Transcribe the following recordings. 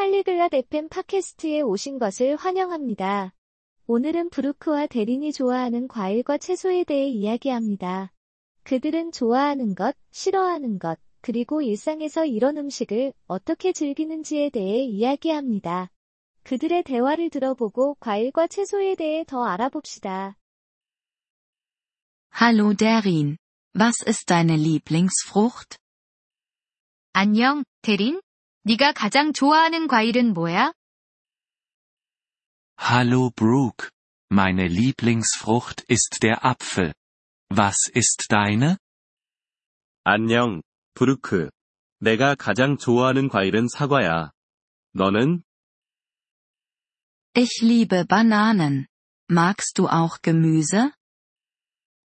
팔리글랏 FM 팟캐스트에 오신 것을 환영합니다. 오늘은 브루크와 대린이 좋아하는 과일과 채소에 대해 이야기합니다. 그들은 좋아하는 것, 싫어하는 것, 그리고 일상에서 이런 음식을 어떻게 즐기는지에 대해 이야기합니다. 그들의 대화를 들어보고 과일과 채소에 대해 더 알아봅시다. Hallo Derin. Was ist deine Lieblingsfrucht? 안녕, 대린? 네가 가장 좋아하는 과일은 뭐야? Hallo Brooke. Meine Lieblingsfrucht ist der Apfel. Was ist deine? 안녕, 브루크. 내가 가장 좋아하는 과일은 사과야. 너는? Ich liebe Bananen. Magst du auch Gemüse?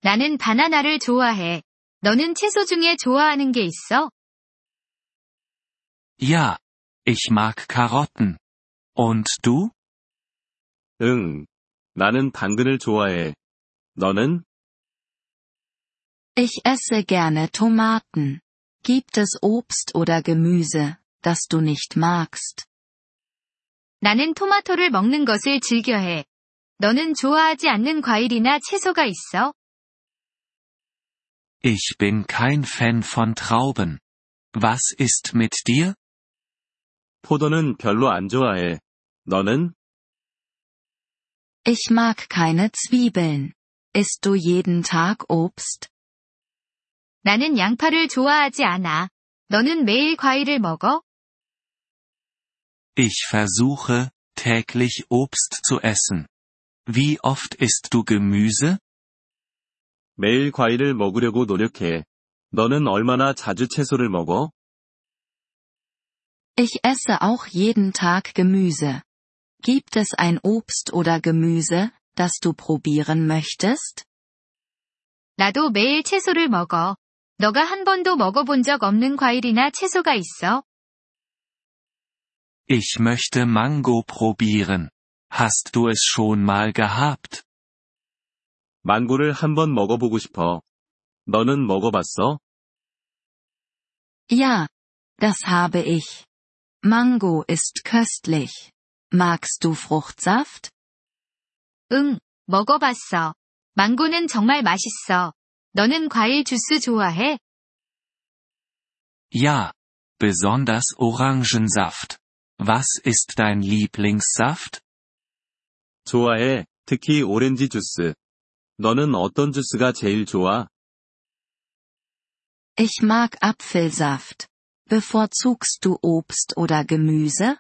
나는 바나나를 좋아해. 너는 채소 중에 좋아하는 게 있어? Ja. Ich mag Karotten. Und du? 응. 나는 당근을 좋아해. 너는? Ich esse gerne Tomaten. Gibt es Obst oder Gemüse, das du nicht magst? 나는 토마토를 먹는 것을 즐겨해. 너는 좋아하지 않는 과일이나 채소가 있어? Ich bin kein Fan von Trauben. Was ist mit dir? 포도는 별로 안 좋아해. 너는? Ich mag keine Zwiebeln. Isst du jeden Tag Obst? 나는 양파를 좋아하지 않아. 너는 매일 과일을 먹어? Ich versuche, täglich Obst zu essen. Wie oft isst du Gemüse? 매일 과일을 먹으려고 노력해. 너는 얼마나 자주 채소를 먹어? Ich esse auch jeden Tag Gemüse. Gibt es ein Obst oder Gemüse, das du probieren möchtest? 나도 매일 채소를 먹어. 너가 한 번도 먹어본 적 없는 과일이나 채소가 있어? Ich möchte Mango probieren. Hast du es schon mal gehabt? 망고를 한번 먹어보고 싶어. 너는 먹어봤어? Ja. Das habe ich. Mango ist köstlich. Magst du Fruchtsaft? 응, 먹어봤어. 망고는 정말 맛있어. 너는 과일 주스 좋아해? Ja. Besonders Orangensaft. Was ist dein Lieblingssaft? 좋아해. 특히 오렌지 주스. 너는 어떤 주스가 제일 좋아? Ich mag Apfelsaft. Bevorzugst du Obst oder Gemüse?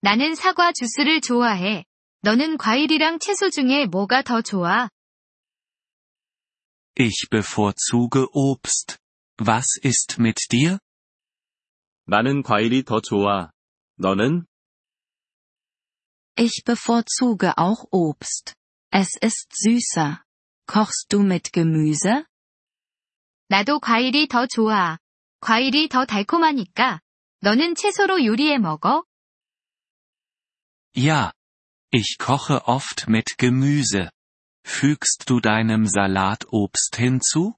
나는 사과 주스를 좋아해. 너는 과일이랑 채소 중에 뭐가 더 좋아? Ich bevorzuge Obst. Was ist mit dir? 나는 과일이 더 좋아. 너는? Ich bevorzuge auch Obst. Es ist süßer. Kochst du mit Gemüse? 나도 과일이 더 좋아. 과일이 더 달콤하니까. 너는 채소로 요리해 먹어? Ja. Ich koche oft mit Gemüse. Fügst du deinem Salat Obst hinzu?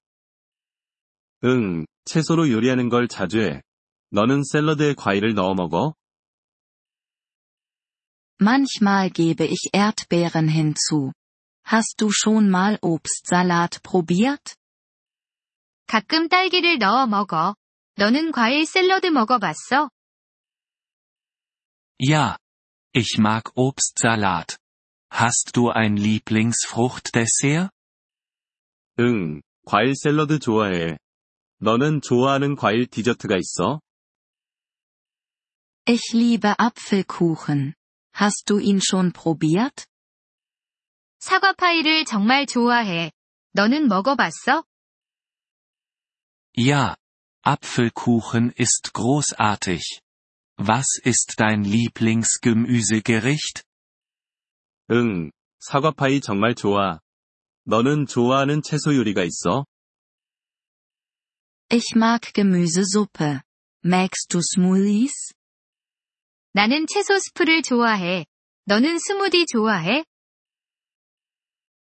응, 채소로 요리하는 걸 자주 해. 너는 샐러드에 과일을 넣어 먹어? Manchmal gebe ich Erdbeeren hinzu. Hast du schon mal Obstsalat probiert? 가끔 딸기를 넣어 먹어. 너는 과일 샐러드 먹어봤어? Ja. Ich mag Obstsalat. Hast du ein Lieblingsfruchtdessert? 응, 과일 샐러드 좋아해. 너는 좋아하는 과일 디저트가 있어? Ich liebe Apfelkuchen. Hast du ihn schon probiert? 사과 파이를 정말 좋아해. 너는 먹어봤어? Ja. Apfelkuchen ist großartig. Was ist dein Lieblingsgemüsegericht? 응, 사과파이 정말 좋아. 너는 좋아하는 채소 요리가 있어? Ich mag Gemüsesuppe. Magst du Smoothies? 나는 채소 스프를 좋아해. 너는 스무디 좋아해?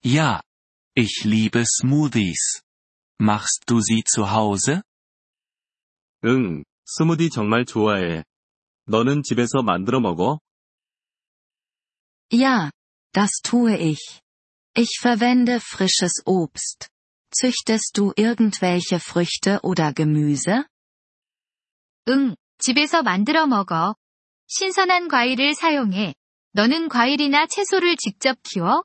Ja. Ich liebe Smoothies. Machst du sie zu Hause? 응, 스무디 정말 좋아해. 너는 집에서 만들어 먹어? Ja, das tue ich. Ich verwende frisches Obst. Züchtest du irgendwelche Früchte oder Gemüse? 응, 집에서 만들어 먹어. 신선한 과일을 사용해. 너는 과일이나 채소를 직접 키워?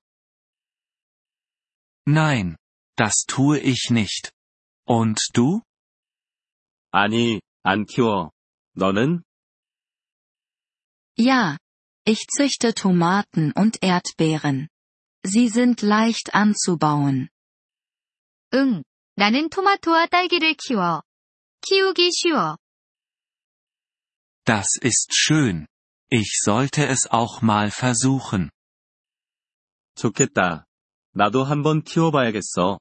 Nein, das tue ich nicht. Und du? 아니, 안 키워. 너는? Ja. Ich züchte Tomaten und Erdbeeren. Sie sind leicht anzubauen. 응, 나는 토마토와 딸기를 키워. 키우기 쉬워. Das ist schön. Ich sollte es auch mal versuchen. 좋겠다. 나도 한번 키워봐야겠어.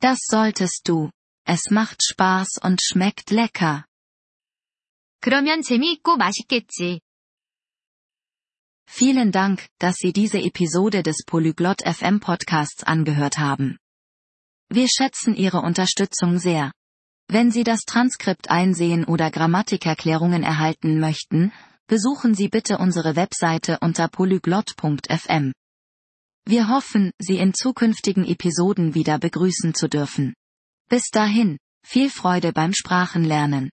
Das solltest du. Es macht Spaß und schmeckt lecker. 그러면 재미있고 맛있겠지. Vielen Dank, dass Sie diese Episode des Polyglot FM Podcasts angehört haben. Wir schätzen Ihre Unterstützung sehr. Wenn Sie das Transkript einsehen oder Grammatikerklärungen erhalten möchten, besuchen Sie bitte unsere Webseite unter polyglot.fm. Wir hoffen, Sie in zukünftigen Episoden wieder begrüßen zu dürfen. Bis dahin, viel Freude beim Sprachenlernen.